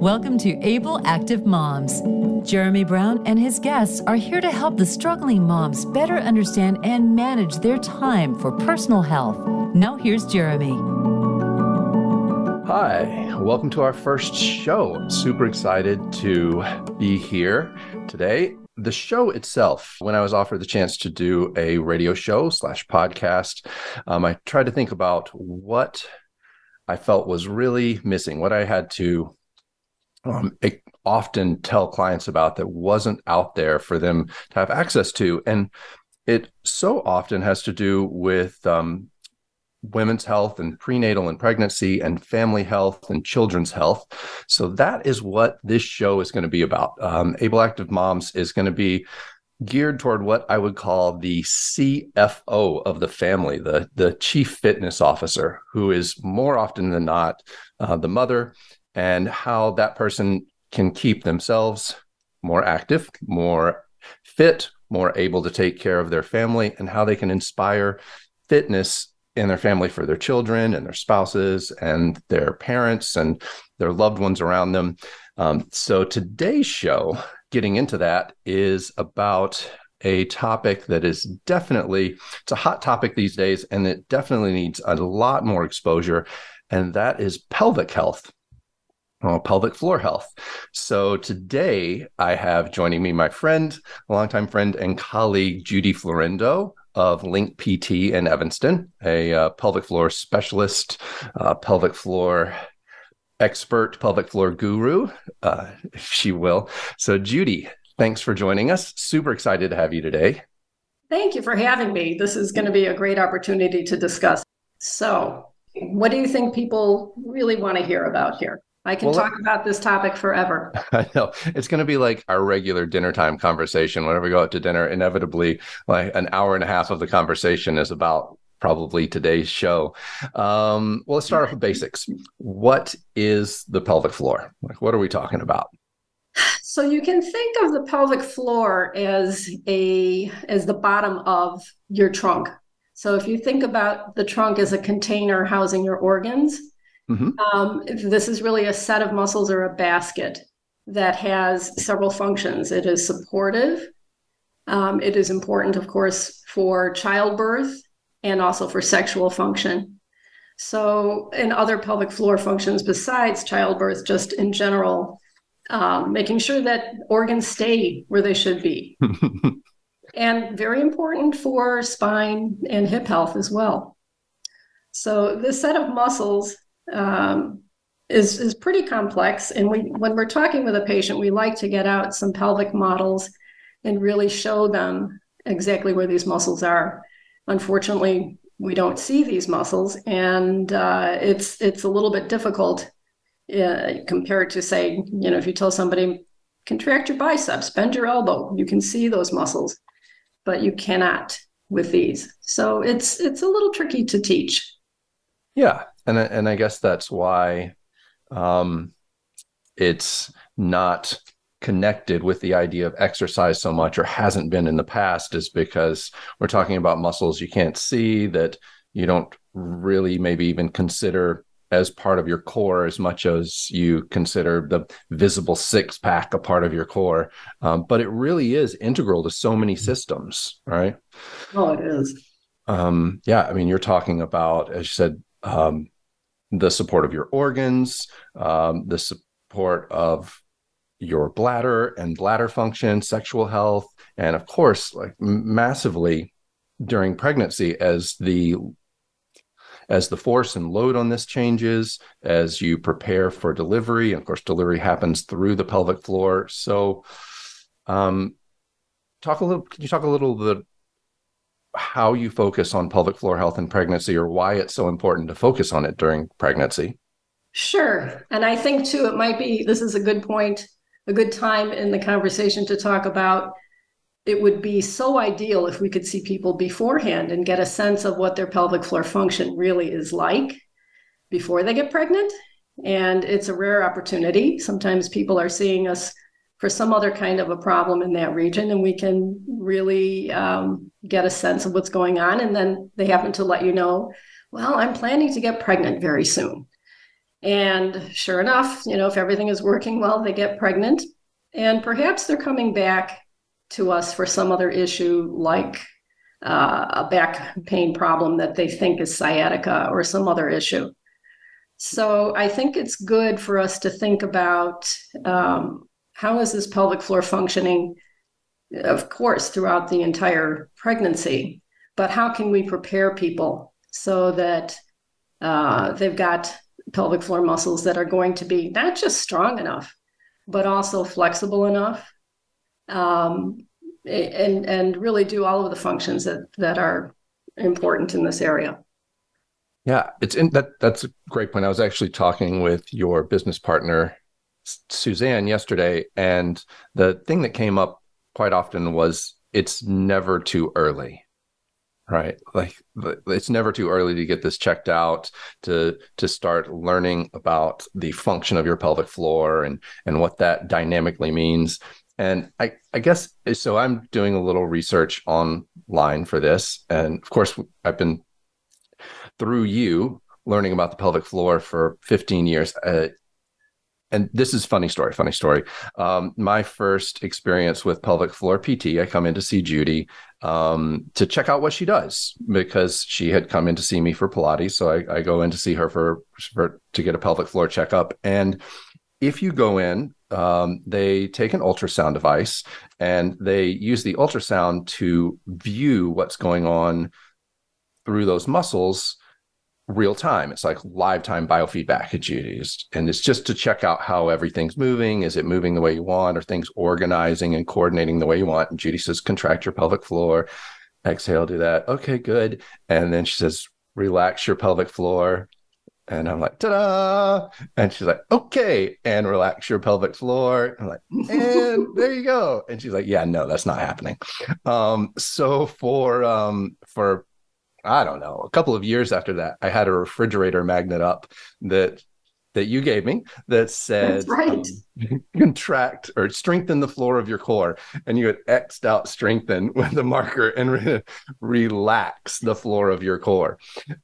Welcome to Able Active Moms. Jeremy Brown and his guests are here to help the struggling moms better understand and manage their time for personal health. Now, here's Jeremy. Hi, welcome to our first show. Super excited to be here today. The show itself, when I was offered the chance to do a radio show slash podcast, um, I tried to think about what I felt was really missing, what I had to um, often tell clients about that wasn't out there for them to have access to. And it so often has to do with um, women's health and prenatal and pregnancy and family health and children's health. So that is what this show is going to be about. Um, Able Active Moms is going to be geared toward what I would call the CFO of the family, the, the chief fitness officer, who is more often than not uh, the mother and how that person can keep themselves more active, more fit, more able to take care of their family, and how they can inspire fitness in their family for their children and their spouses and their parents and their loved ones around them. Um, so today's show, getting into that, is about a topic that is definitely it's a hot topic these days and it definitely needs a lot more exposure and that is pelvic health pelvic floor health. So today I have joining me my friend, longtime friend and colleague Judy Florendo of Link PT in Evanston, a uh, pelvic floor specialist, uh, pelvic floor expert, pelvic floor guru, uh, if she will. So Judy, thanks for joining us. Super excited to have you today. Thank you for having me. This is going to be a great opportunity to discuss. So, what do you think people really want to hear about here? I can well, talk about this topic forever. I know. It's going to be like our regular dinner time conversation. Whenever we go out to dinner, inevitably, like an hour and a half of the conversation is about probably today's show. Um, well, let's start off with basics. What is the pelvic floor? Like, what are we talking about? So you can think of the pelvic floor as a as the bottom of your trunk. So if you think about the trunk as a container housing your organs, Mm-hmm. Um, this is really a set of muscles or a basket that has several functions. It is supportive. Um, it is important, of course, for childbirth and also for sexual function. So, and other pelvic floor functions besides childbirth, just in general, um, making sure that organs stay where they should be. and very important for spine and hip health as well. So, this set of muscles um, is is pretty complex. And we when we're talking with a patient, we like to get out some pelvic models and really show them exactly where these muscles are. Unfortunately, we don't see these muscles, and uh, it's it's a little bit difficult uh, compared to say, you know, if you tell somebody contract your biceps, bend your elbow, you can see those muscles, but you cannot with these. So it's it's a little tricky to teach. Yeah, and and I guess that's why um, it's not connected with the idea of exercise so much or hasn't been in the past is because we're talking about muscles you can't see that you don't really maybe even consider as part of your core as much as you consider the visible six pack a part of your core. Um, but it really is integral to so many systems right? Oh it is. Um, yeah i mean you're talking about as you said um, the support of your organs, um, the support of your bladder and bladder function, sexual health, and of course, like massively during pregnancy as the as the force and load on this changes as you prepare for delivery. And of course delivery happens through the pelvic floor. So um talk a little can you talk a little bit how you focus on pelvic floor health in pregnancy or why it's so important to focus on it during pregnancy. Sure. And I think too, it might be this is a good point, a good time in the conversation to talk about it would be so ideal if we could see people beforehand and get a sense of what their pelvic floor function really is like before they get pregnant. And it's a rare opportunity. Sometimes people are seeing us for some other kind of a problem in that region and we can really um, get a sense of what's going on and then they happen to let you know Well, I'm planning to get pregnant very soon. And sure enough, you know, if everything is working well, they get pregnant. And perhaps they're coming back to us for some other issue like uh, a back pain problem that they think is sciatica or some other issue. So I think it's good for us to think about um, how is this pelvic floor functioning, of course, throughout the entire pregnancy, but how can we prepare people so that uh, they've got pelvic floor muscles that are going to be not just strong enough, but also flexible enough, um, and and really do all of the functions that that are important in this area. Yeah, it's in that. That's a great point. I was actually talking with your business partner, Suzanne, yesterday, and the thing that came up quite often was it's never too early right? Like it's never too early to get this checked out to to start learning about the function of your pelvic floor and and what that dynamically means. And i i guess so i'm doing a little research online for this and of course i've been through you learning about the pelvic floor for 15 years. Uh, and this is funny story funny story. Um, my first experience with pelvic floor pt i come in to see judy um, to check out what she does because she had come in to see me for pilates. So i, I go in to see her for, for to get a pelvic floor checkup. And if you go in um, they take an ultrasound device and they use the ultrasound to view what's going on through those muscles real time. It's like live time biofeedback at Judy's. And it's just to check out how everything's moving. Is it moving the way you want? Are things organizing and coordinating the way you want? And Judy says, contract your pelvic floor. Exhale, do that. Okay, good. And then she says, relax your pelvic floor. And I'm like, ta-da! And she's like, okay, and relax your pelvic floor. I'm like, and there you go. And she's like, yeah, no, that's not happening. Um, so for um, for I don't know, a couple of years after that, I had a refrigerator magnet up that that you gave me that said right. um, contract or strengthen the floor of your core. And you had xed out strengthen with the marker and re- relax the floor of your core.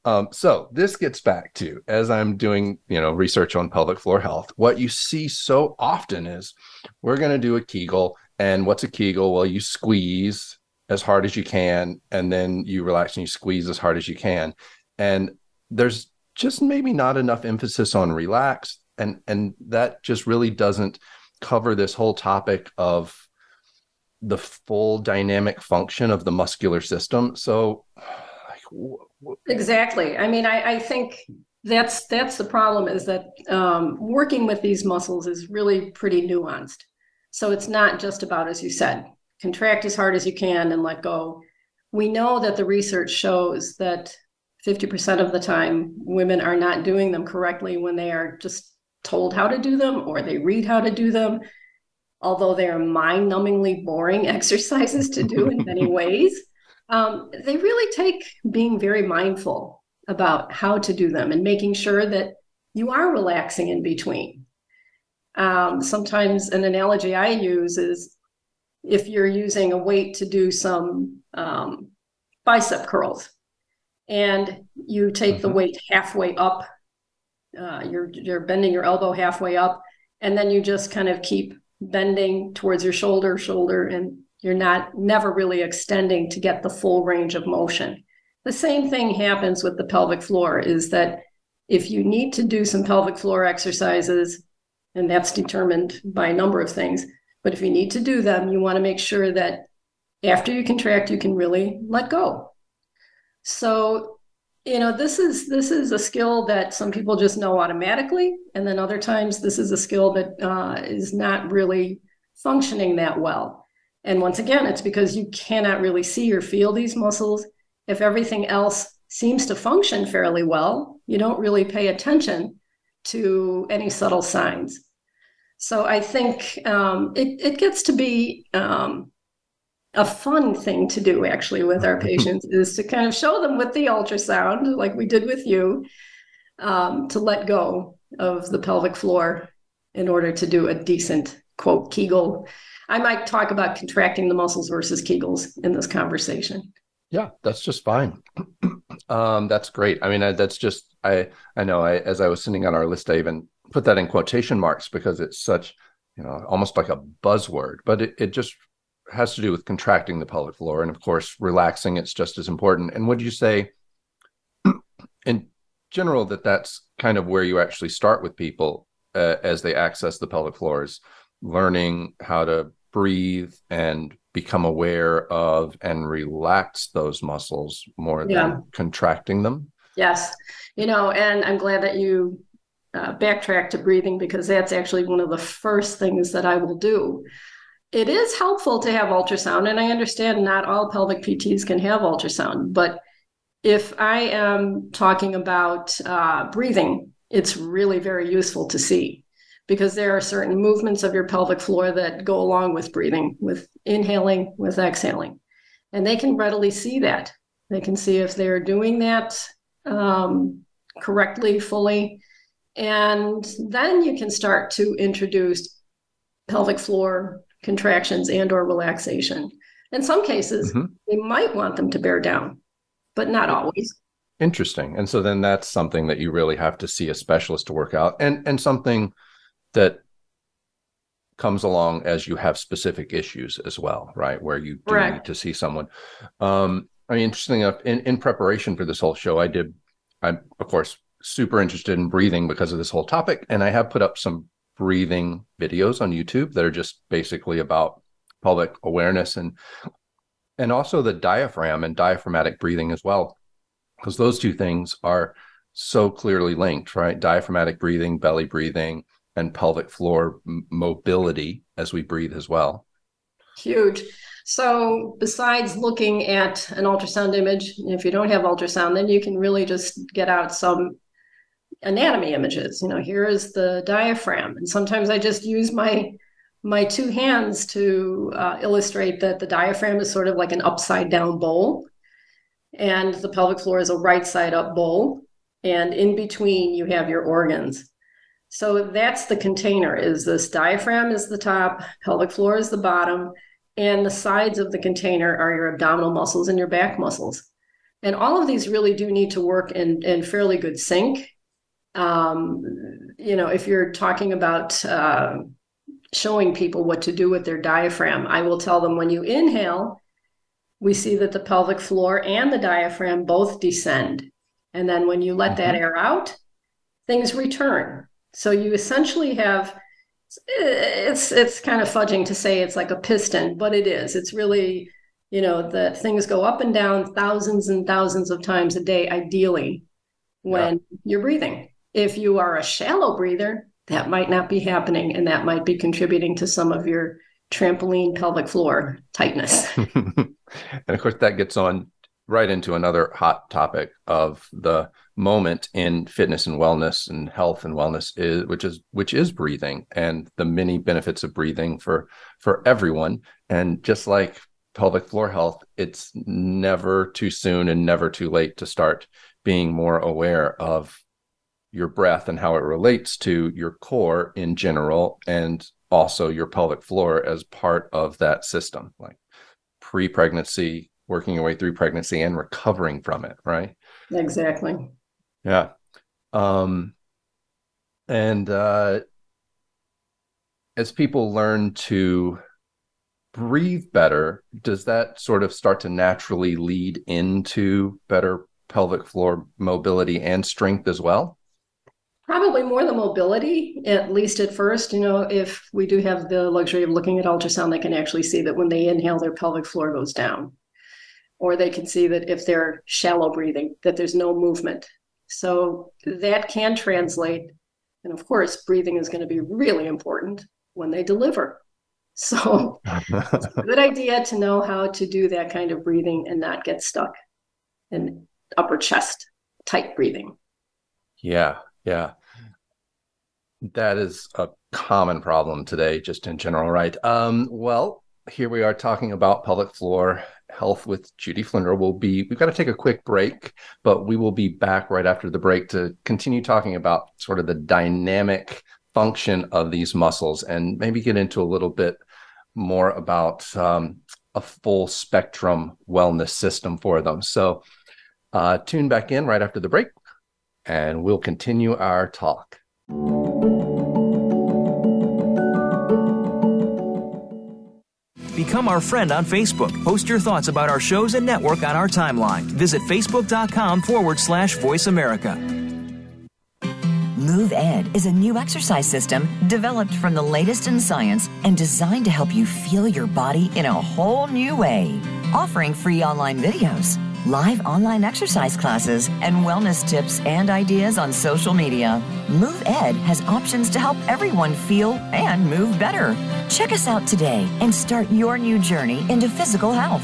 Um, so this gets back to as i'm doing you know research on pelvic floor health what you see so often is we're going to do a kegel and what's a kegel? Well you squeeze as hard as you can and then you relax and you squeeze as hard as you can. And there's just maybe not enough emphasis on relax and and that just really doesn't cover this whole topic of the full dynamic function of the muscular system. So like, exactly. I mean I, I think that's that's the problem is that um, working with these muscles is really pretty nuanced. So it's not just about as you said contract as hard as you can and let go. We know that the research shows that 50% of the time women are not doing them correctly when they are just told how to do them or they read how to do them. Although they are mind numbingly boring exercises to do in many ways, um, they really take being very mindful about how to do them and making sure that you are relaxing in between. Um, sometimes an analogy I use is if you're using a weight to do some um, bicep curls and you take mm-hmm. the weight halfway up uh, you're you're bending your elbow halfway up and then you just kind of keep bending towards your shoulder shoulder and you're not never really extending to get the full range of motion the same thing happens with the pelvic floor is that if you need to do some pelvic floor exercises and that's determined by a number of things but if you need to do them, you want to make sure that after you contract, you can really let go. So, you know, this is this is a skill that some people just know automatically, and then other times this is a skill that uh, is not really functioning that well. And once again, it's because you cannot really see or feel these muscles. If everything else seems to function fairly well, you don't really pay attention to any subtle signs. So I think um, it, it gets to be um, a fun thing to do actually with our patients is to kind of show them with the ultrasound, like we did with you, um, to let go of the pelvic floor in order to do a decent quote Kegel. I might talk about contracting the muscles versus Kegels in this conversation. Yeah, that's just fine. Um, that's great. I mean, I, that's just I I know. I as I was sitting on our list, I even put that in quotation marks because it's such you know almost like a buzzword, but it, it just has to do with contracting the pelvic floor, and of course, relaxing. It's just as important. And would you say, in general, that that's kind of where you actually start with people uh, as they access the pelvic floors, learning how to breathe and become aware of and relax those muscles more yeah. than contracting them. Yes. You know, and I'm glad that you uh, backtrack to breathing because that's actually one of the first things that I will do. It is helpful to have ultrasound, and I understand not all pelvic PTs can have ultrasound, but if I am talking about uh, breathing, it's really very useful to see because there are certain movements of your pelvic floor that go along with breathing, with inhaling, with exhaling. And they can readily see that. They can see if they're doing that um, correctly, fully. And then you can start to introduce pelvic floor contractions and or relaxation. In some cases, mm-hmm. they might want them to bear down, but not always. Interesting. And so then that's something that you really have to see a specialist to work out and and something that comes along as you have specific issues as well, right? Where you do need to see someone. Um, I mean, interesting enough, in, in preparation for this whole show, I did, I'm, of course, super interested in breathing because of this whole topic. And I have put up some breathing videos on YouTube that are just basically about public awareness and and also the diaphragm and diaphragmatic breathing as well because those two things are so clearly linked right diaphragmatic breathing belly breathing and pelvic floor m- mobility as we breathe as well. Huge. So, besides looking at an ultrasound image, if you don't have ultrasound, then you can really just get out some anatomy images. You know, here is the diaphragm, and sometimes I just use my my two hands to uh, illustrate that the diaphragm is sort of like an upside down bowl, and the pelvic floor is a right side up bowl, and in between you have your organs. So that's the container is this diaphragm is the top, pelvic floor is the bottom, and the sides of the container are your abdominal muscles and your back muscles. And all of these really do need to work in, in fairly good sync. Um, you know, if you're talking about uh, showing people what to do with their diaphragm, I will tell them when you inhale, we see that the pelvic floor and the diaphragm both descend. And then when you let mm-hmm. that air out, things return. So you essentially have it's it's kind of fudging to say it's like a piston, but it is. It's really, you know, that things go up and down thousands and thousands of times a day, ideally, when yeah. you're breathing. If you are a shallow breather, that might not be happening, and that might be contributing to some of your trampoline pelvic floor tightness. and of course, that gets on right into another hot topic of the moment in fitness and wellness and health and wellness is which is which is breathing and the many benefits of breathing for for everyone and just like pelvic floor health it's never too soon and never too late to start being more aware of your breath and how it relates to your core in general and also your pelvic floor as part of that system like pre-pregnancy working your way through pregnancy and recovering from it right exactly yeah. Um, and uh, as people learn to breathe better, does that sort of start to naturally lead into better pelvic floor mobility and strength as well? Probably more the mobility, at least at first. You know, if we do have the luxury of looking at ultrasound, they can actually see that when they inhale, their pelvic floor goes down. Or they can see that if they're shallow breathing, that there's no movement so that can translate. And of course, breathing is going to be really important when they deliver. So it's a good idea to know how to do that kind of breathing and not get stuck in upper chest tight breathing. Yeah, yeah. That is a common problem today, just in general, right? Um, well, here we are talking about pelvic floor health with Judy Florendo. We'll be, we've got to take a quick break, but we will be back right after the break to continue talking about sort of the dynamic function of these muscles and maybe get into a little bit more about um, a full spectrum wellness system for them. So, Uh, tune back in right after the break, and we'll continue our talk. Become our friend on Facebook. Post your thoughts about our shows and network on our timeline. Visit facebook.com forward slash voice America. Move Ed is a new exercise system developed from the latest in science and designed to help you feel your body in a whole new way. Offering free online videos, live online exercise classes, and wellness tips and ideas on social media. Move Ed has options to help everyone feel and move better. Check us out today and start your new journey into physical health.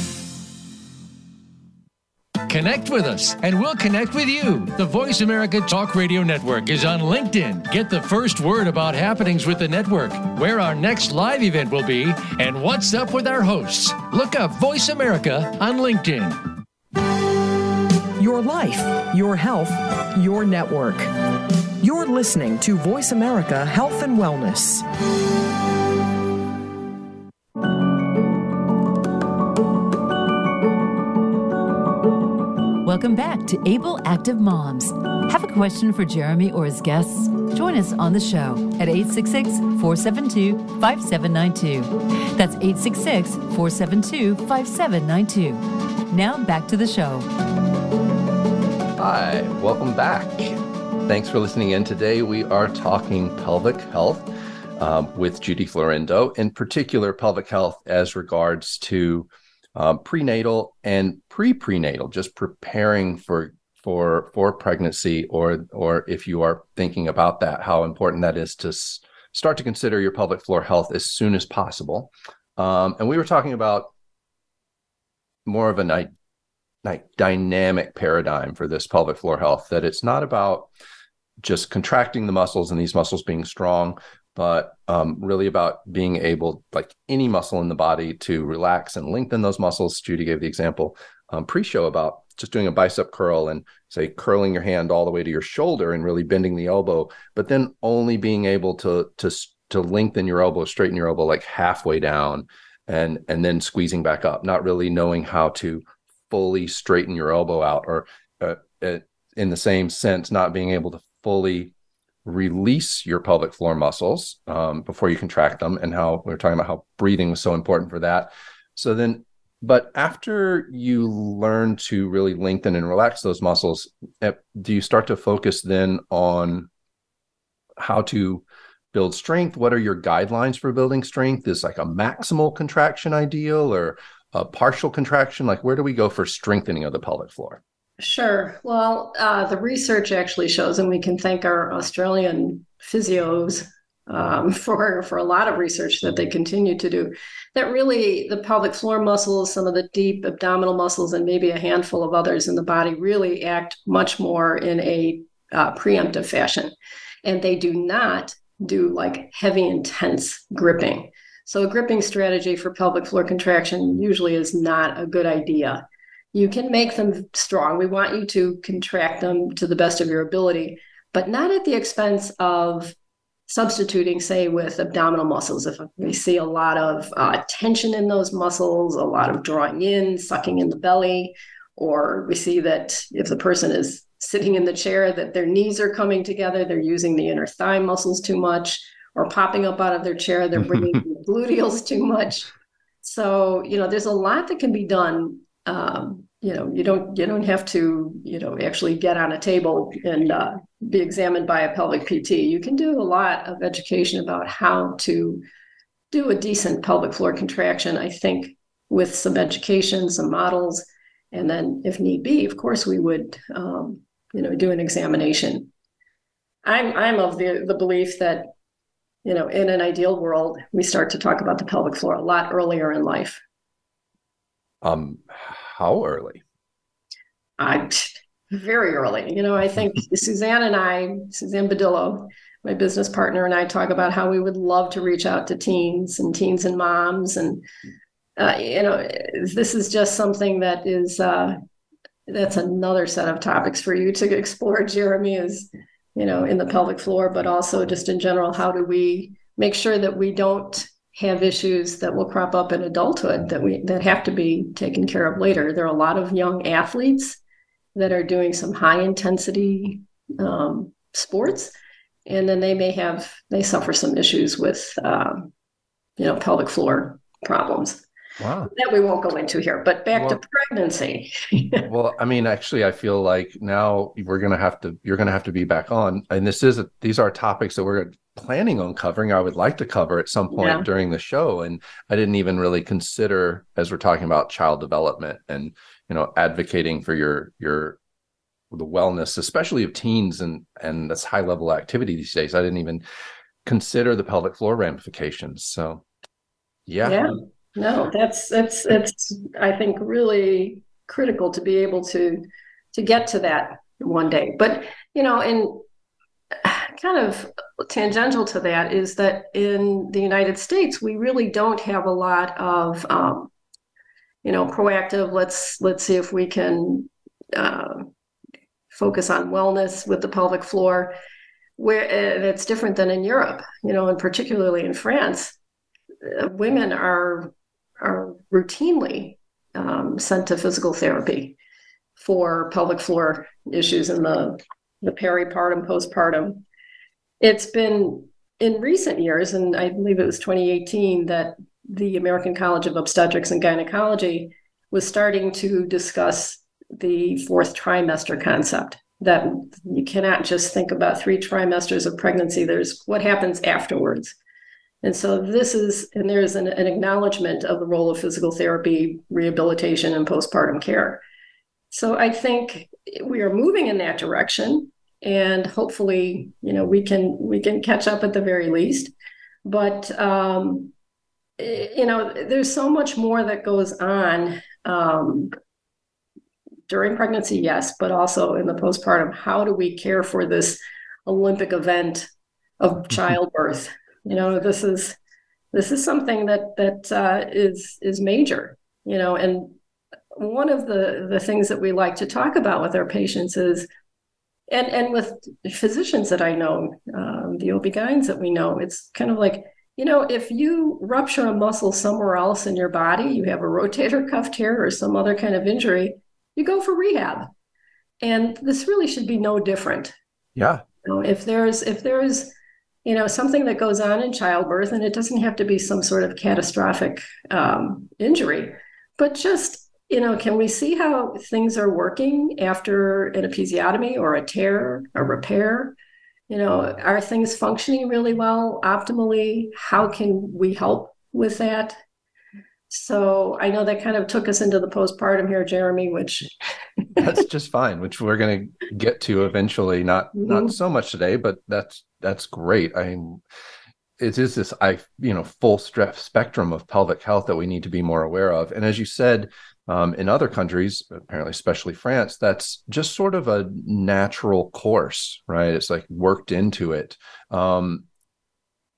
Connect with us, and we'll connect with you. The Voice America Talk Radio Network is on LinkedIn. Get the first word about happenings with the network, where our next live event will be, and what's up with our hosts. Look up Voice America on LinkedIn. Your life, your health, your network. You're listening to Voice America Health and Wellness. Welcome back to Able Active Moms. Have a question for Jeremy or his guests? Join us on the show at 866 472 5792. That's 866 472 5792. Now back to the show. Hi, welcome back. Thanks for listening in. Today we are talking pelvic health um, with Judy Florendo, in particular, pelvic health as regards to um, prenatal and pre-prenatal, just preparing for for for pregnancy, or or if you are thinking about that, how important that is to s- start to consider your pelvic floor health as soon as possible. Um, and we were talking about more of a like dynamic paradigm for this pelvic floor health. That it's not about just contracting the muscles and these muscles being strong, but um, really about being able, like any muscle in the body, to relax and lengthen those muscles. Judy gave the example um, pre-show about just doing a bicep curl and say curling your hand all the way to your shoulder and really bending the elbow, but then only being able to to to lengthen your elbow, straighten your elbow like halfway down, and and then squeezing back up. Not really knowing how to fully straighten your elbow out, or uh, uh in the same sense, not being able to fully release your pelvic floor muscles um, before you contract them and how we are talking about how breathing was so important for that so then but after you learn to really lengthen and relax those muscles eh, do you start to focus then on how to build strength? What are your guidelines for building strength? Is like a maximal contraction ideal or a partial contraction? Like where do we go for strengthening of the pelvic floor? Sure. Well, uh, the research actually shows, and we can thank our Australian physios um, for for a lot of research that they continue to do. That really, the pelvic floor muscles, some of the deep abdominal muscles, and maybe a handful of others in the body really act much more in a uh, preemptive fashion, and they do not do like heavy, intense gripping. So, a gripping strategy for pelvic floor contraction usually is not a good idea you can make them strong. We want you to contract them to the best of your ability, but not at the expense of substituting, say, with abdominal muscles. If we see a lot of uh, tension in those muscles, a lot of drawing in, sucking in the belly, or we see that if the person is sitting in the chair, that their knees are coming together, they're using the inner thigh muscles too much, or popping up out of their chair, they're bringing the gluteals too much So, you know, there's a lot that can be done. Um, you know, you don't you don't have to, you know, actually get on a table and uh, be examined by a pelvic PT. You can do a lot of education about how to do a decent pelvic floor contraction. I think with some education, some models, and then if need be, of course, we would, um, you know, do an examination. I'm I'm of the the belief that you know, in an ideal world, we start to talk about the pelvic floor a lot earlier in life. Um, how early? I very early. You know, I think Suzanne and I, Suzanne Badillo, my business partner, and I talk about how we would love to reach out to teens and teens and moms, and uh, you know, this is just something that is uh, that's another set of topics for you to explore, Jeremy. Is you know, in the pelvic floor, but also just in general, how do we make sure that we don't have issues that will crop up in adulthood that we that have to be taken care of later. There are a lot of young athletes that are doing some high intensity um, sports, and then they may have they suffer some issues with um, you know pelvic floor problems. Wow. That we won't go into here, but back well, to pregnancy. well, I mean, actually, I feel like now we're going to have to, you're going to have to be back on. And this is, a, these are topics that we're planning on covering. I would like to cover at some point yeah. during the show. And I didn't even really consider, as we're talking about child development and, you know, advocating for your, your, the wellness, especially of teens and, and this high level activity these days. I didn't even consider the pelvic floor ramifications. So, yeah. yeah no that's that's it's i think really critical to be able to to get to that one day but you know and kind of tangential to that is that in the united states we really don't have a lot of um, you know proactive let's let's see if we can uh, focus on wellness with the pelvic floor where and it's different than in europe you know and particularly in france uh, women are are routinely um, sent to physical therapy for pelvic floor issues in the, the peripartum, postpartum. It's been in recent years, and I believe it was 2018, that the American College of Obstetrics and Gynecology was starting to discuss the fourth trimester concept that you cannot just think about three trimesters of pregnancy. There's what happens afterwards. And so this is, and there's an, an, acknowledgement of the role of physical therapy, rehabilitation, and postpartum care. So I think we are moving in that direction, and hopefully, you know, we can we can catch up at the very least. But um, you know, there's so much more that goes on um, during pregnancy, yes, but also in the postpartum. How do we care for this Olympic event of childbirth? you know this is this is something that that uh, is is major you know and one of the the things that we like to talk about with our patients is and and with physicians that i know um, the ob-gyns that we know it's kind of like you know if you rupture a muscle somewhere else in your body you have a rotator cuff tear or some other kind of injury you go for rehab. And this really should be no different. Yeah. You know, if there's if there's you know something that goes on in childbirth and it doesn't have to be some sort of catastrophic um, injury but just you know can we see how things are working after an episiotomy or a tear a repair you know are things functioning really well optimally how can we help with that so I know that kind of took us into the postpartum here, Jeremy, which that's just fine, which we're going to get to eventually. Not mm-hmm. not so much today, but that's that's great. I mean, it is this I you know full spectrum of pelvic health that we need to be more aware of. And as you said, um, in other countries, apparently especially France, that's just sort of a natural course, right? It's like worked into it. Um,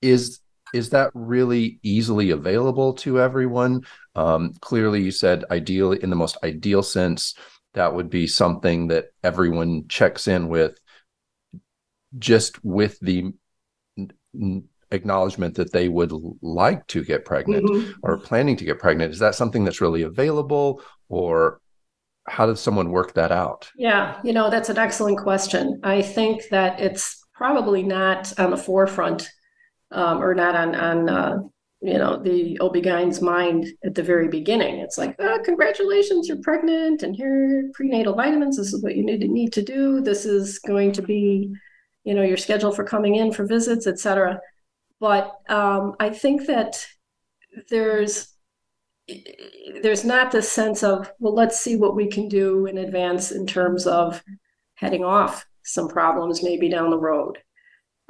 is is that really easily available to everyone? Um, clearly, you said ideally, in the most ideal sense, that would be something that everyone checks in with, just with the acknowledgement that they would like to get pregnant mm-hmm. or planning to get pregnant. Is that something that's really available, or how does someone work that out? Yeah, you know, that's an excellent question. I think that it's probably not on the forefront um, or not on on uh, you know the OB/GYN's mind at the very beginning. It's like, oh, congratulations, you're pregnant, and here prenatal vitamins. This is what you need to need to do. This is going to be, you know, your schedule for coming in for visits, etc. But um, I think that there's there's not this sense of well, let's see what we can do in advance in terms of heading off some problems maybe down the road.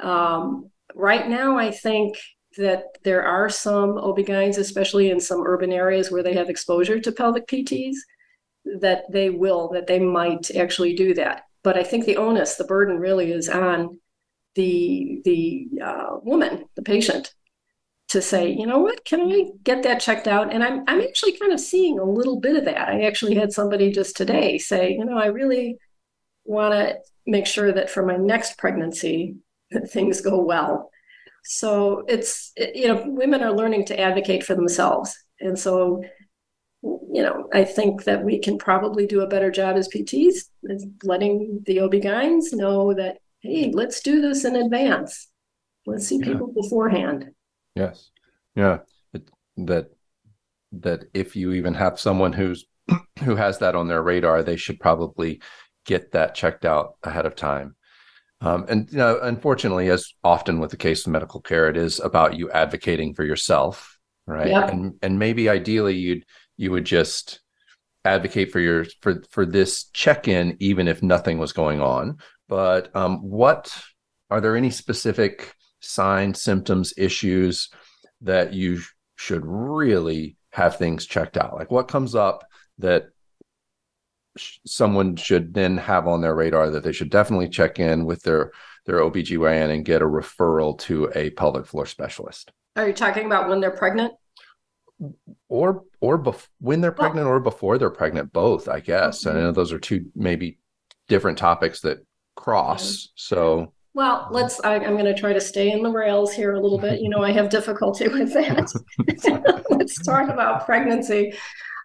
Um, right now, I think that there are some OB-GYNs, especially in some urban areas where they have exposure to pelvic PTs, that they will, that they might actually do that. But I think the onus, the burden really is on the the uh, woman, the patient, to say, you know what, can I get that checked out? And I'm I'm actually kind of seeing a little bit of that. I actually had somebody just today say, you know, I really want to make sure that for my next pregnancy that things go well so it's you know women are learning to advocate for themselves and so you know i think that we can probably do a better job as pts letting the ob-gyns know that hey let's do this in advance let's see people yeah. beforehand yes yeah it, that that if you even have someone who's who has that on their radar they should probably get that checked out ahead of time um, and you know, unfortunately, as often with the case of medical care, it is about you advocating for yourself, right? Yeah. And and maybe ideally you'd you would just advocate for your for for this check-in, even if nothing was going on. But um, what are there any specific signs, symptoms, issues that you should really have things checked out? Like what comes up that someone should then have on their radar that they should definitely check in with their their OBGYN and get a referral to a pelvic floor specialist. Are you talking about when they're pregnant? Or or bef- when they're pregnant or before they're pregnant, both, I guess. Mm-hmm. I know those are two maybe different topics that cross. So well, let's. I, am going to try to stay in the rails here a little bit. You know, I have difficulty with that. let's talk about pregnancy.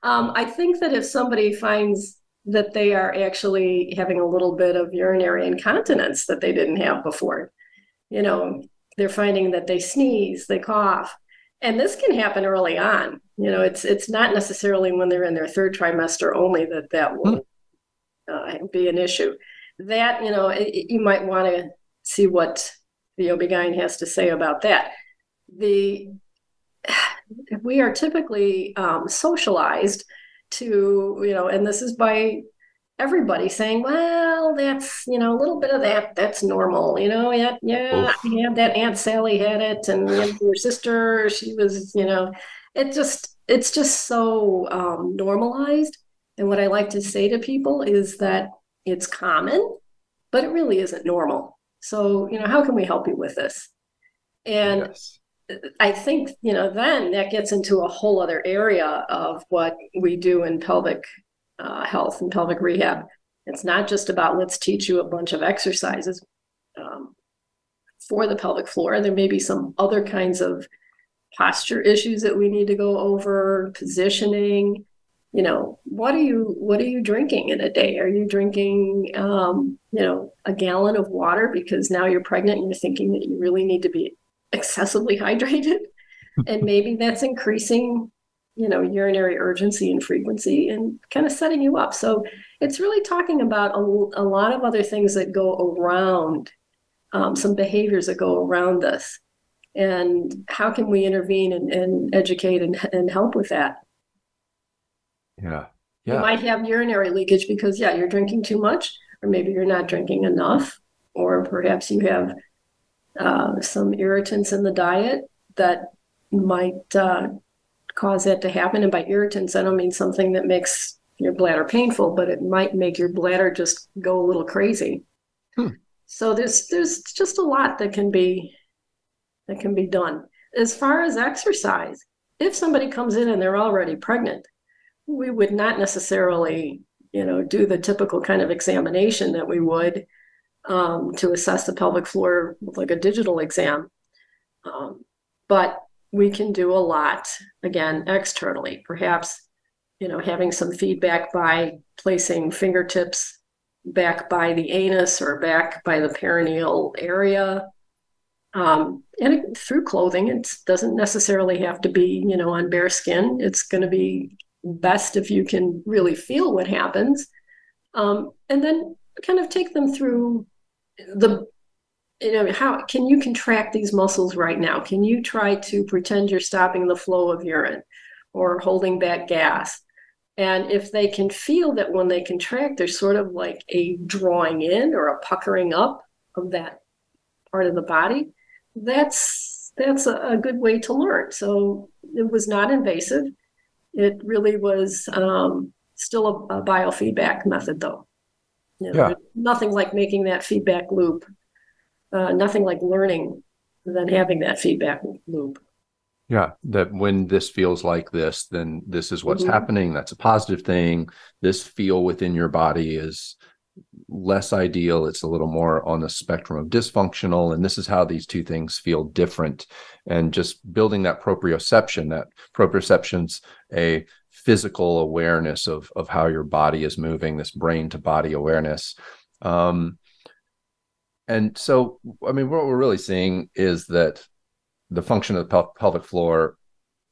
Um, I think that if somebody finds that they are actually having a little bit of urinary incontinence that they didn't have before. You know, they're finding that they sneeze, they cough. And this can happen early on. You know, it's it's not necessarily when they're in their third trimester only that that will uh, be an issue. That, you know, it, you might want to see what the OB-GYN has to say about that. The we are typically um, socialized to you know and this is by everybody saying well that's you know a little bit of that that's normal you know yeah yeah yeah that aunt sally had it and your sister she was you know. It just it's just so um, normalized. And what i like to say to people is that it's common but it really isn't normal so you know how can we help you with this and yes. I think, you know, then that gets into a whole other area of what we do in pelvic uh, health and pelvic rehab. It's not just about let's teach you a bunch of exercises um, for the pelvic floor. There may be some other kinds of posture issues that we need to go over, positioning. You know, what are you what are you drinking in a day? Are you drinking, um, you know, a gallon of water because now you're pregnant and you're thinking that you really need to be excessively hydrated? And maybe that's increasing you know urinary urgency and frequency and kind of setting you up. So it's really talking about a, a lot of other things that go around um, some behaviors that go around this and how can we intervene and, and educate and, and help with that yeah yeah you might have urinary leakage because yeah you're drinking too much or maybe you're not drinking enough or perhaps you have uh, some irritants in the diet that might uh, cause that to happen. And by irritants, I don't mean something that makes your bladder painful, but it might make your bladder just go a little crazy. Hmm. So there's there's just a lot that can be that can be done. As far as exercise, if somebody comes in and they're already pregnant, we would not necessarily, you know, do the typical kind of examination that we would um, to assess the pelvic floor with like a digital exam. Um, but we can do a lot again externally, perhaps you know having some feedback by placing fingertips back by the anus or back by the perineal area um, and it, through clothing. It doesn't necessarily have to be, you know, on bare skin. It's going to be best if you can really feel what happens, um, and then kind of take them through the you know how can you contract these muscles right now? Can you try to pretend you're stopping the flow of urine or holding back gas? And if they can feel that when they contract there's sort of like a drawing in or a puckering up of that part of the body that's that's a, a good way to learn. So it was not invasive it really was um, still a, a biofeedback method though you know, yeah. nothing like making that feedback loop uh, nothing like learning than having that feedback loop. Yeah, that when this feels like this, then this is what's Mhm. happening. That's a positive thing. This feel within your body is less ideal. It's a little more on the spectrum of dysfunctional. And this is how these two things feel different. And just building that proprioception, that proprioception's a physical awareness of, of how your body is moving, this brain to body awareness. Um, and so, I mean, what we're really seeing is that the function of the pelvic floor,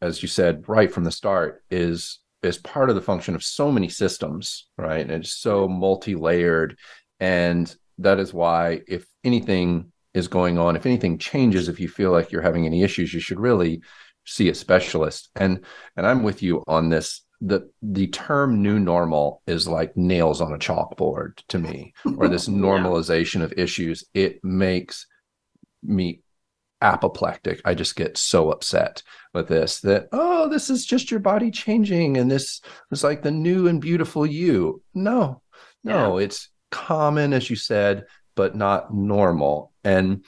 as you said right from the start, is is part of the function of so many systems, right? And it's so multi-layered, and that is why if anything is going on, if anything changes, if you feel like you're having any issues, you should really see a specialist. And and I'm with you on this. The the term new normal is like nails on a chalkboard to me, or this Yeah. normalization of issues. It makes me apoplectic. I just get so upset with this that, oh, this is just your body changing and this is like the new and beautiful you. No, no, it's common, as you said, but not normal. And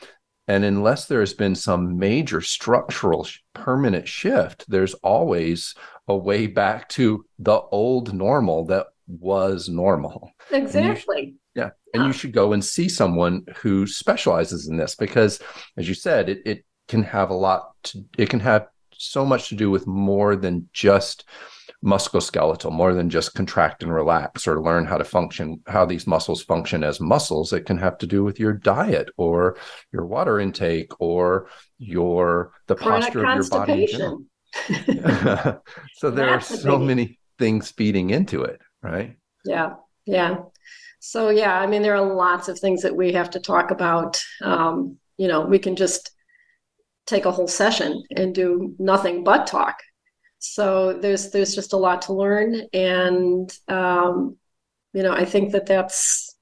and unless there's been some major structural sh- permanent shift, there's always a way back to the old normal that was normal. Exactly. And you should go and see someone who specializes in this because, as you said, it, it can have a lot to, it can have so much to do with more than just musculoskeletal, more than just contract and relax or learn how to function, how these muscles function as muscles. It can have to do with your diet or your water intake or your, the Chronic posture of your body. so there are That's so many things feeding into it, right? Yeah, yeah. So yeah, I mean, there are lots of things that we have to talk about. Um, you know, we can just take a whole session and do nothing but talk. So there's there's just a lot to learn, and um, you know, I think that that's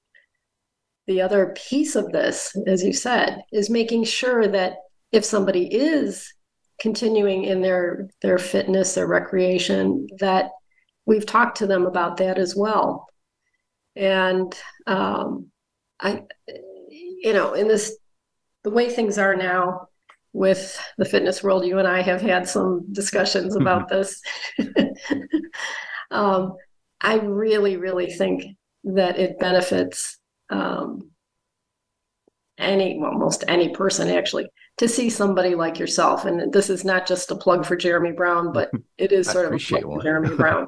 the other piece of this, as you said, is making sure that if somebody is continuing in their their fitness, their recreation, that we've talked to them about that as well. And um, I, you know, in this, the way things are now with the fitness world, you and I have had some discussions about this. um, I really, really think that it benefits um, any, well, almost any person actually, to see somebody like yourself. And this is not just a plug for Jeremy Brown, but it is I sort of a plug for Jeremy Brown.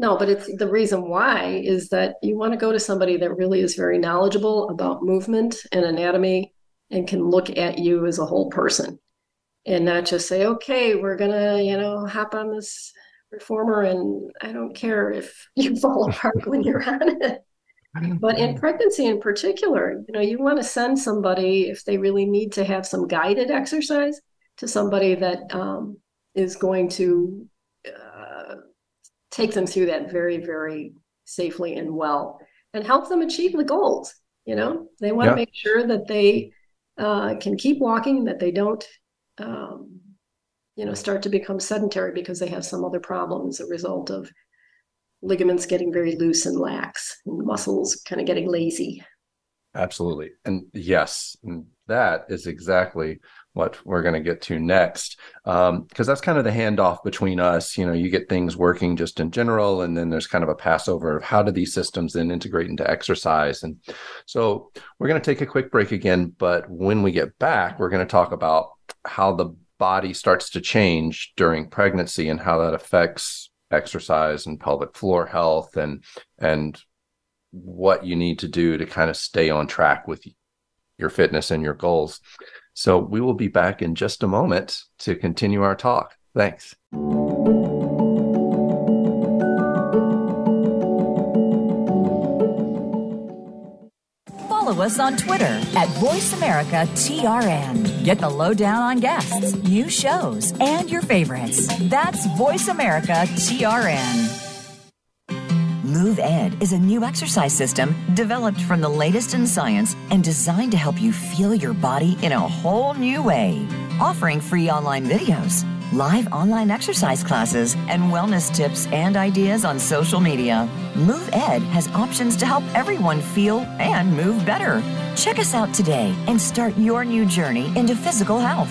No, but it's the reason why is that you want to go to somebody that really is very knowledgeable about movement and anatomy and can look at you as a whole person and not just say, okay, we're gonna, you know, hop on this reformer and I don't care if you fall apart when you're on it. But in pregnancy in particular, you know, you want to send somebody if they really need to have some guided exercise to somebody that um, is going to take them through that very, very safely and well and help them achieve the goals. You know, they want Yeah. to make sure that they uh, can keep walking, that they don't, um, you know, start to become sedentary because they have some other problems as a result of ligaments getting very loose and lax and muscles kind of getting lazy. Absolutely. And yes, and that is exactly what we're going to get to next. Um, because that's kind of the handoff between us. You know, you get things working just in general, and then there's kind of a passover of how do these systems then integrate into exercise. And so we're going to take a quick break again. But when we get back, we're going to talk about how the body starts to change during pregnancy and how that affects exercise and pelvic floor health and and what you need to do to kind of stay on track with your fitness and your goals. So we will be back in just a moment to continue our talk. Thanks. Follow us on Twitter at VoiceAmericaTRN. Get the lowdown on guests, new shows, and your favorites. That's VoiceAmericaTRN. Move Ed is a new exercise system developed from the latest in science and designed to help you feel your body in a whole new way. Offering free online videos, live online exercise classes, and wellness tips and ideas on social media. Move Ed has options to help everyone feel and move better. Check us out today and start your new journey into physical health.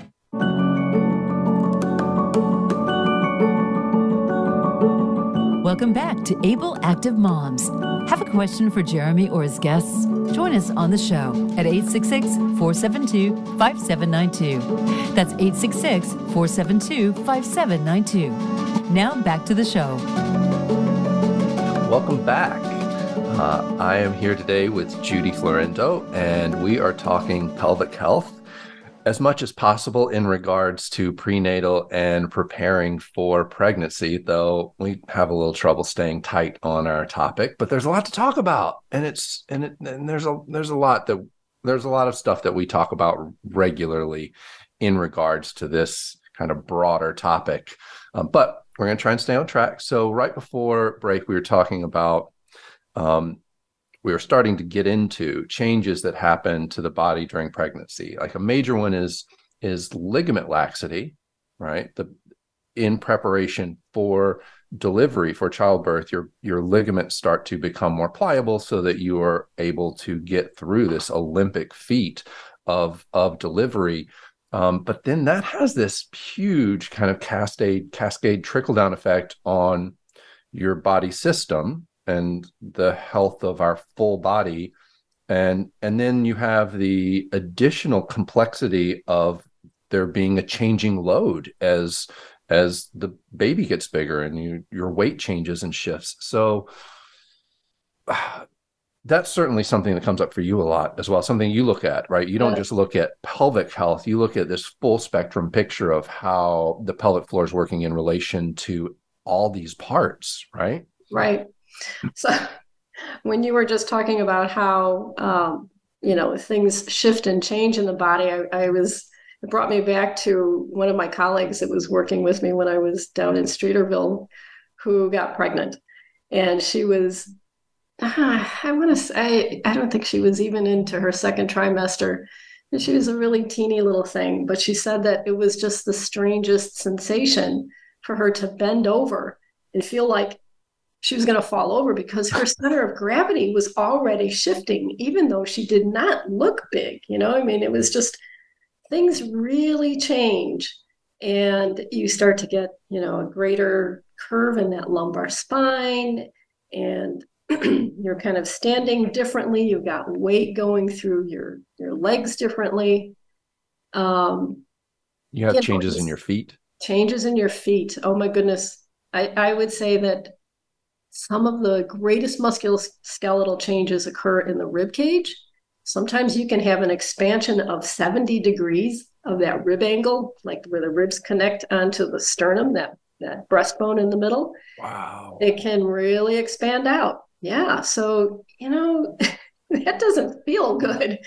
Welcome back to Able Active Moms. Have a question for Jeremy or his guests? Join us on the show at 866 472 5792. That's 866 472 5792. Now back to the show. Welcome back. Uh, I am here today with Judy Florendo, and we are talking pelvic health as much as possible in regards to prenatal and preparing for pregnancy, though we have a little trouble staying tight on our topic. But there's a lot to talk about, and it's and, it, and there's a there's a lot that there's a lot of stuff that we talk about regularly in regards to this kind of broader topic. Um, but we're going to try and stay on track. So right before break, we were talking about um, we are starting to get into changes that happen to the body during pregnancy. Like a major one is is ligament laxity, right? The in preparation for delivery for childbirth your your ligaments start to become more pliable so that you are able to get through this olympic feat of of delivery um, but then that has this huge kind of cascade cascade trickle down effect on your body system and the health of our full body. And and then you have the additional complexity of there being a changing load as as the baby gets bigger and you your weight changes and shifts. So uh, that's certainly something that comes up for you a lot as well something you look at right? You don't just look at pelvic health. You look at this full spectrum picture of how the pelvic floor is working in relation to all these parts right? Right so when you were just talking about how um, you know things shift and change in the body, I, I was it brought me back to one of my colleagues that was working with me when I was down in Streeterville, who got pregnant, and she was. Uh, I want to say, I don't think she was even into her second trimester. And she was a really teeny little thing, but she said that it was just the strangest sensation for her to bend over and feel like she was going to fall over because her center of gravity was already shifting, even though she did not look big. You know, I mean, it was just things really change. And you start to get, you know, a greater curve in that lumbar spine. And you're kind of standing differently. You've got weight going through your, your legs differently. Um, You have You know, changes in your feet. changes in your feet. Oh my goodness. I, I would say that some of the greatest musculoskeletal changes occur in the rib cage. Sometimes you can have an expansion of 70 degrees of that rib angle, like where the ribs connect onto the sternum, that, that breastbone in the middle. Wow. It can really expand out. Yeah. So, you know, that doesn't feel good.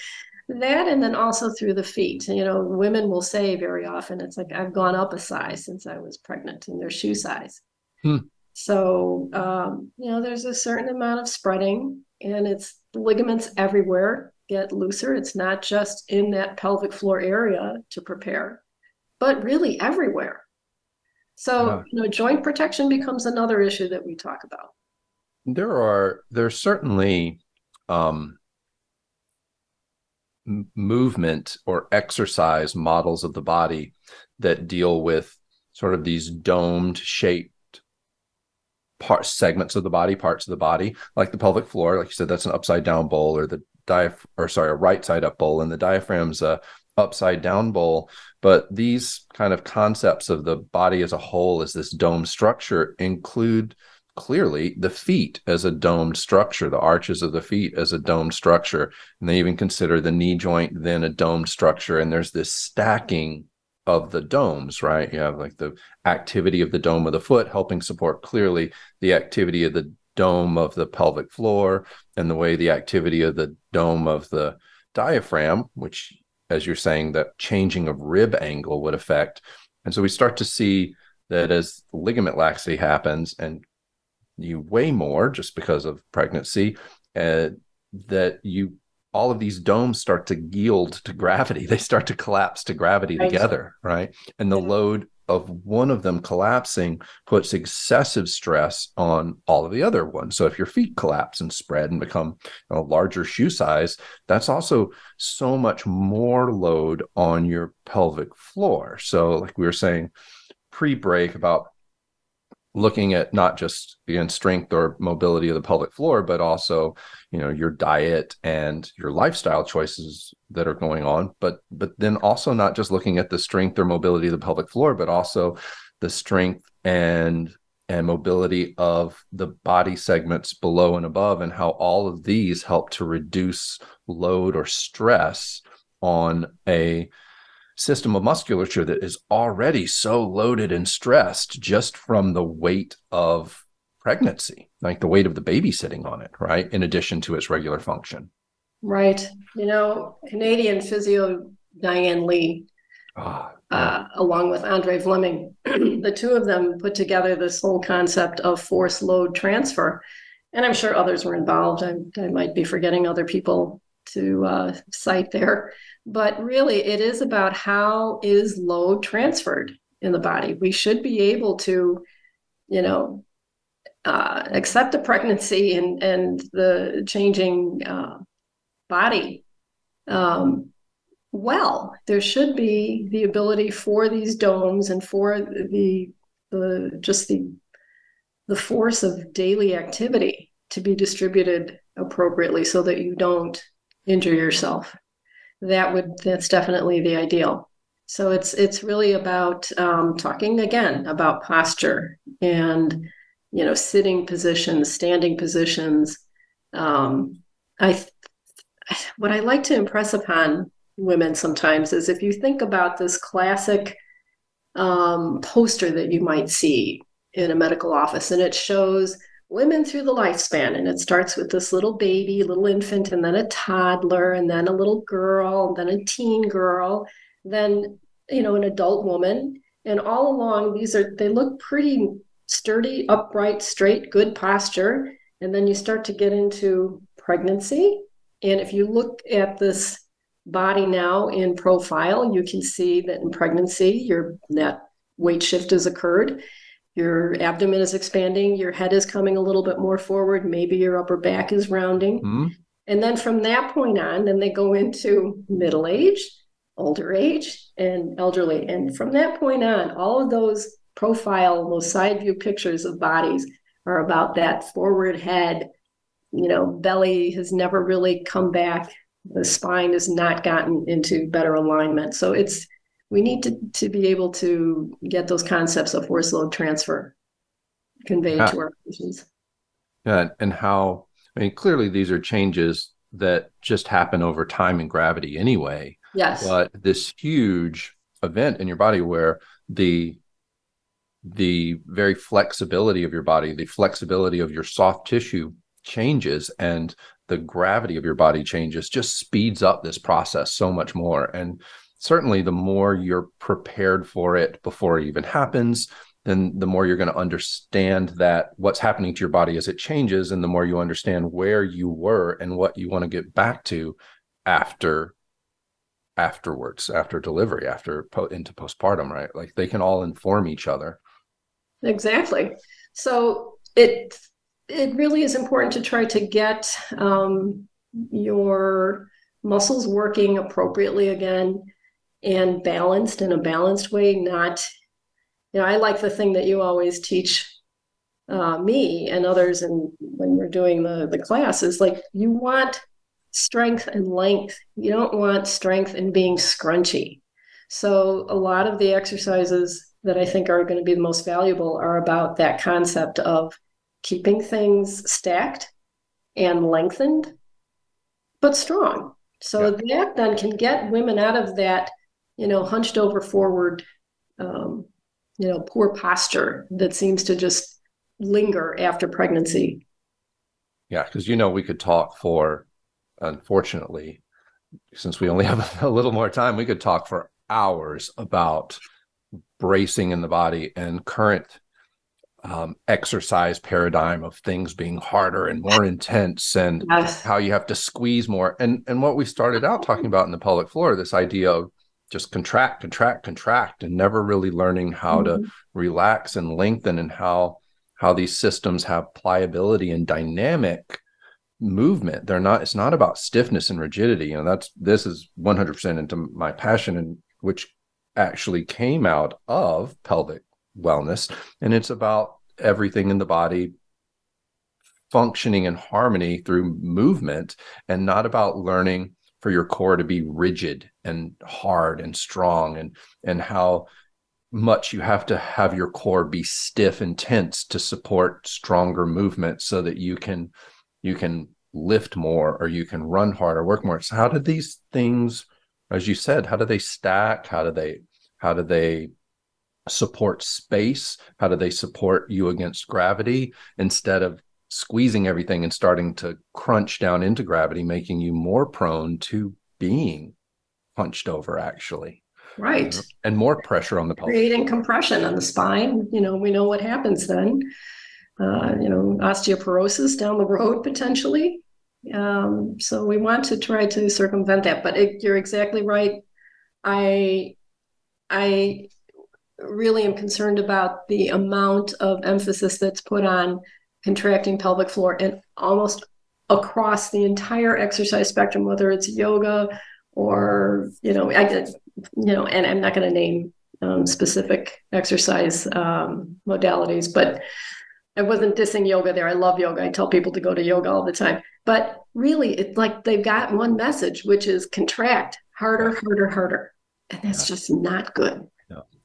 That and then also through the feet. You know, women will say very often, it's like, I've gone up a size since I was pregnant in their shoe size. Hmm. So, um, you know, there's a certain amount of spreading and it's ligaments everywhere get looser. It's not just in that pelvic floor area to prepare, but really everywhere. So, Yeah. you know, joint protection becomes another issue that we talk about. There are there's certainly um, movement or exercise models of the body that deal with sort of these domed shaped part segments of the body, parts of the body, like the pelvic floor. Like you said, that's an upside down bowl, or the diaph or sorry, a right side up bowl, and the diaphragm's a upside down bowl. But these kind of concepts of the body as a whole as this dome structure include clearly the feet as a domed structure, the arches of the feet as a domed structure. And they even consider the knee joint then a domed structure. And there's this stacking of the domes, right? You have like the activity of the dome of the foot helping support clearly the activity of the dome of the pelvic floor and the way the activity of the dome of the diaphragm, which, as you're saying, that changing of rib angle would affect. And so we start to see that as ligament laxity happens and you weigh more just because of pregnancy, uh, that you all of these domes start to yield to gravity. They start to collapse to gravity Right. together, right? And the load of one of them collapsing puts excessive stress on all of the other ones. So if your feet collapse and spread and become a larger shoe size, that's also so much more load on your pelvic floor. So, like we were saying pre break about looking at not just again strength or mobility of the pelvic floor but also you know your diet and your lifestyle choices that are going on but but then also not just looking at the strength or mobility of the pelvic floor but also the strength and and mobility of the body segments below and above and how all of these help to reduce load or stress on a system of musculature that is already so loaded and stressed just from the weight of pregnancy, like the weight of the baby sitting on it, right? In addition to its regular function. Right. You know, Canadian physio Diane Lee, Ah, uh, along with Andry Vleeming, the two of them put together this whole concept of force load transfer. And I'm sure others were involved. I, I might be forgetting other people to uh, cite there. But really, it is about how is load transferred in the body. We should be able to, you know, uh, accept a pregnancy and and the changing uh, body um, well. There should be the ability for these domes and for the the just the the force of daily activity to be distributed appropriately so that you don't injure yourself. That would that's definitely the ideal. So it's it's really about um, talking again about posture and you know sitting positions, standing positions. Um, I what I like to impress upon women sometimes is if you think about this classic um, poster that you might see in a medical office, and it shows women through the lifespan, and it starts with this little baby, little infant, and then a toddler, and then a little girl, and then a teen girl, then you know an adult woman, and all along these are they look pretty sturdy, upright, straight, good posture, and then you start to get into pregnancy, and if you look at this body now in profile, you can see that in pregnancy, your that weight shift has occurred. Your abdomen is expanding, your head is coming a little bit more forward, maybe your upper back is rounding. hmm And then from that point on, then they go into middle age, older age, and elderly. And from that point on, all of those profile, those side view pictures of bodies are about that forward head. You know, belly has never really come back. The spine has not gotten into better alignment. So it's we need to, to be able to get those concepts of force load transfer conveyed to our patients. Yeah, and how I mean clearly these are changes that just happen over time in gravity anyway. Yes. But this huge event in your body where the the very flexibility of your body, the flexibility of your soft tissue changes and the gravity of your body changes just speeds up this process so much more and certainly the more you're prepared for it before it even happens then the more you're going to understand that what's happening to your body as it changes and the more you understand where you were and what you want to get back to after afterwards after delivery after po- into postpartum right? Like they can all inform each other. Exactly. So it it really is important to try to get um, your muscles working appropriately again and balanced in a balanced way not you know, I like the thing that you always teach uh, me and others, and when we're doing the the class is like you want strength and length. You don't want strength and being scrunchy. So a lot of the exercises that I think are going to be the most valuable are about that concept of keeping things stacked and lengthened, but strong. So yeah. that then can get women out of that, you know, hunched over forward um, you know, poor posture that seems to just linger after pregnancy. Yeah, because you know we could talk for, unfortunately, since we only have a little more time, we could talk for hours about bracing in the body and current um, exercise paradigm of things being harder and more intense and yes. how you have to squeeze more and and what we started out talking about in the pelvic floor this idea of just contract, contract, contract, and never really learning how mm-hmm. to relax and lengthen and how how these systems have pliability and dynamic movement. They're not. It's not about stiffness and rigidity. You know, that's this is 100% into my passion, and which actually came out of pelvic wellness, and it's about everything in the body functioning in harmony through movement, and not about learning for your core to be rigid and hard and strong and and how much you have to have your core be stiff and tense to support stronger movement so that you can you can lift more or you can run harder work more. So how do these things as you said how do they stack? How do they how do they support space? How do they support you against gravity instead of squeezing everything and starting to crunch down into gravity, making you more prone to being punched over, actually. Right. And more pressure on the pelvis. Creating compression on the spine. You know, we know what happens then. Uh, you know, osteoporosis down the road potentially. Um, so we want to try to circumvent that. But it, you're exactly right. I, I really am concerned about the amount of emphasis that's put on contracting pelvic floor and almost across the entire exercise spectrum, whether it's yoga or, you know, I did, you know, and I'm not going to name um, specific exercise um, modalities, but I wasn't dissing yoga there. I love yoga. I tell people to go to yoga all the time. But really, it's like they've got one message, which is contract harder, harder, harder. And that's just not good.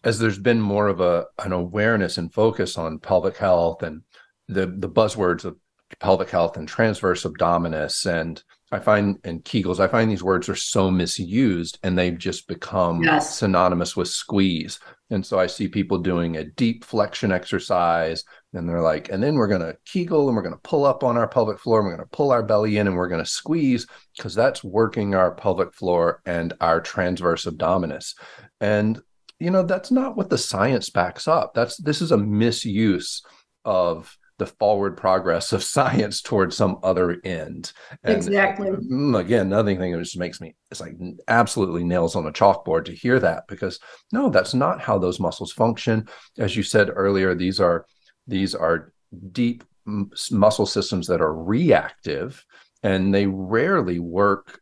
As there's been more of a an awareness and focus on pelvic health and the the buzzwords of pelvic health and transverse abdominis and I find and Kegels, I find these words are so misused and they've just become yes. synonymous with squeeze. And so I see people doing a deep flexion exercise and they're like, and then we're going to Kegel and we're going to pull up on our pelvic floor and we're going to pull our belly in and we're going to squeeze because that's working our pelvic floor and our transverse abdominis. And, you know, that's not what the science backs up. That's this is a misuse of the forward progress of science towards some other end. And exactly. Mm, again, another thing that just makes me it's like absolutely nails on a chalkboard to hear that because no, that's not how those muscles function. As you said earlier, these are these are deep muscle systems that are reactive and they rarely work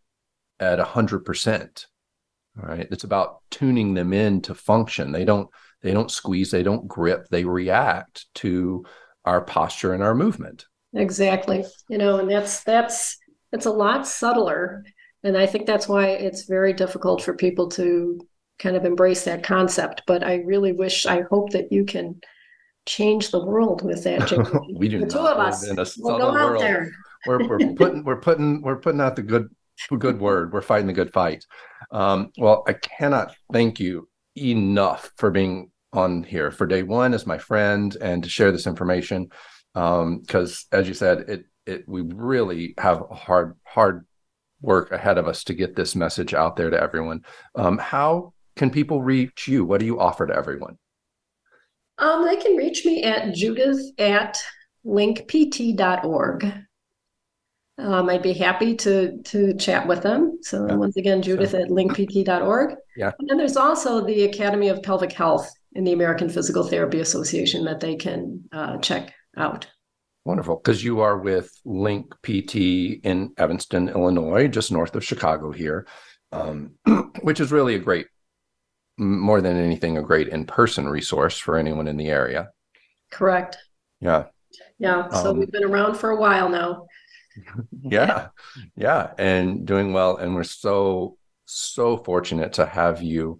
at a hundred percent. All right. It's about tuning them in to function. They don't they don't squeeze, they don't grip, they react to our posture and our movement exactly you know and that's that's it's a lot subtler and i think that's why it's very difficult for people to kind of embrace that concept. But I really wish, I hope that you can change the world with that. we do the not two of us. in a We'll go out world. there. we're, we're putting we're putting we're putting out the good good word. We're fighting the good fight. Um, well, I cannot thank you enough for being on here for day one as my friend and to share this information. Because as you said, it it we really have hard hard work ahead of us to get this message out there to everyone. Um, how can people reach you? What do you offer to everyone? Um, they can reach me at judith at linkpt.org. Um, I'd be happy to to chat with them. So Yeah. once again, Judith at linkpt.org. Yeah. And then there's also the Academy of Pelvic Health in the American Physical Therapy Association that they can uh, check out. Wonderful, because you are with Link PT in Evanston, Illinois, just north of Chicago here, um, which is really a great, more than anything, a great in-person resource for anyone in the area. Correct. Yeah, Yeah. So Um, we've been around for a while now. yeah, yeah, and doing well. And we're so so fortunate to have you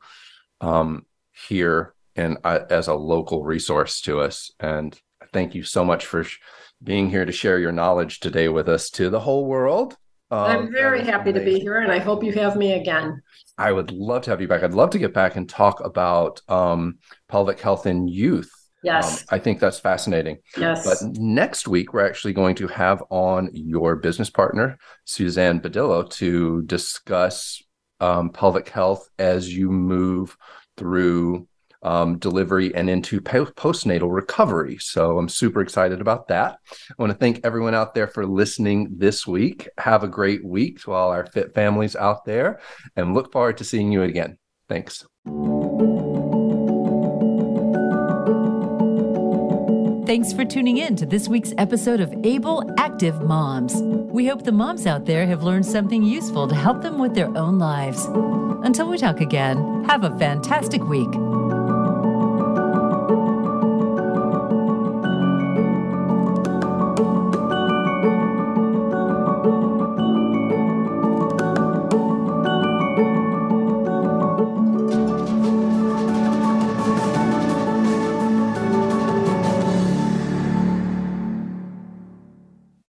um, here and uh, as a local resource to us. And thank you so much for sh- being here to share your knowledge today with us to the whole world. Um, I'm very happy to be here, and I hope you have me again. I would love to have you back. I'd love to get back and talk about um, pelvic health in youth. Yes. Um, I think that's fascinating. Yes. But next week, we're actually going to have on your business partner, Suzanne Badillo, to discuss um, pelvic health as you move through um, delivery and into po- postnatal recovery. So I'm super excited about that. I want to thank everyone out there for listening this week. Have a great week to all our fit families out there and look forward to seeing you again. Thanks. Thanks for tuning in to this week's episode of Able Active Moms. We hope the moms out there have learned something useful to help them with their own lives. Until we talk again, have a fantastic week.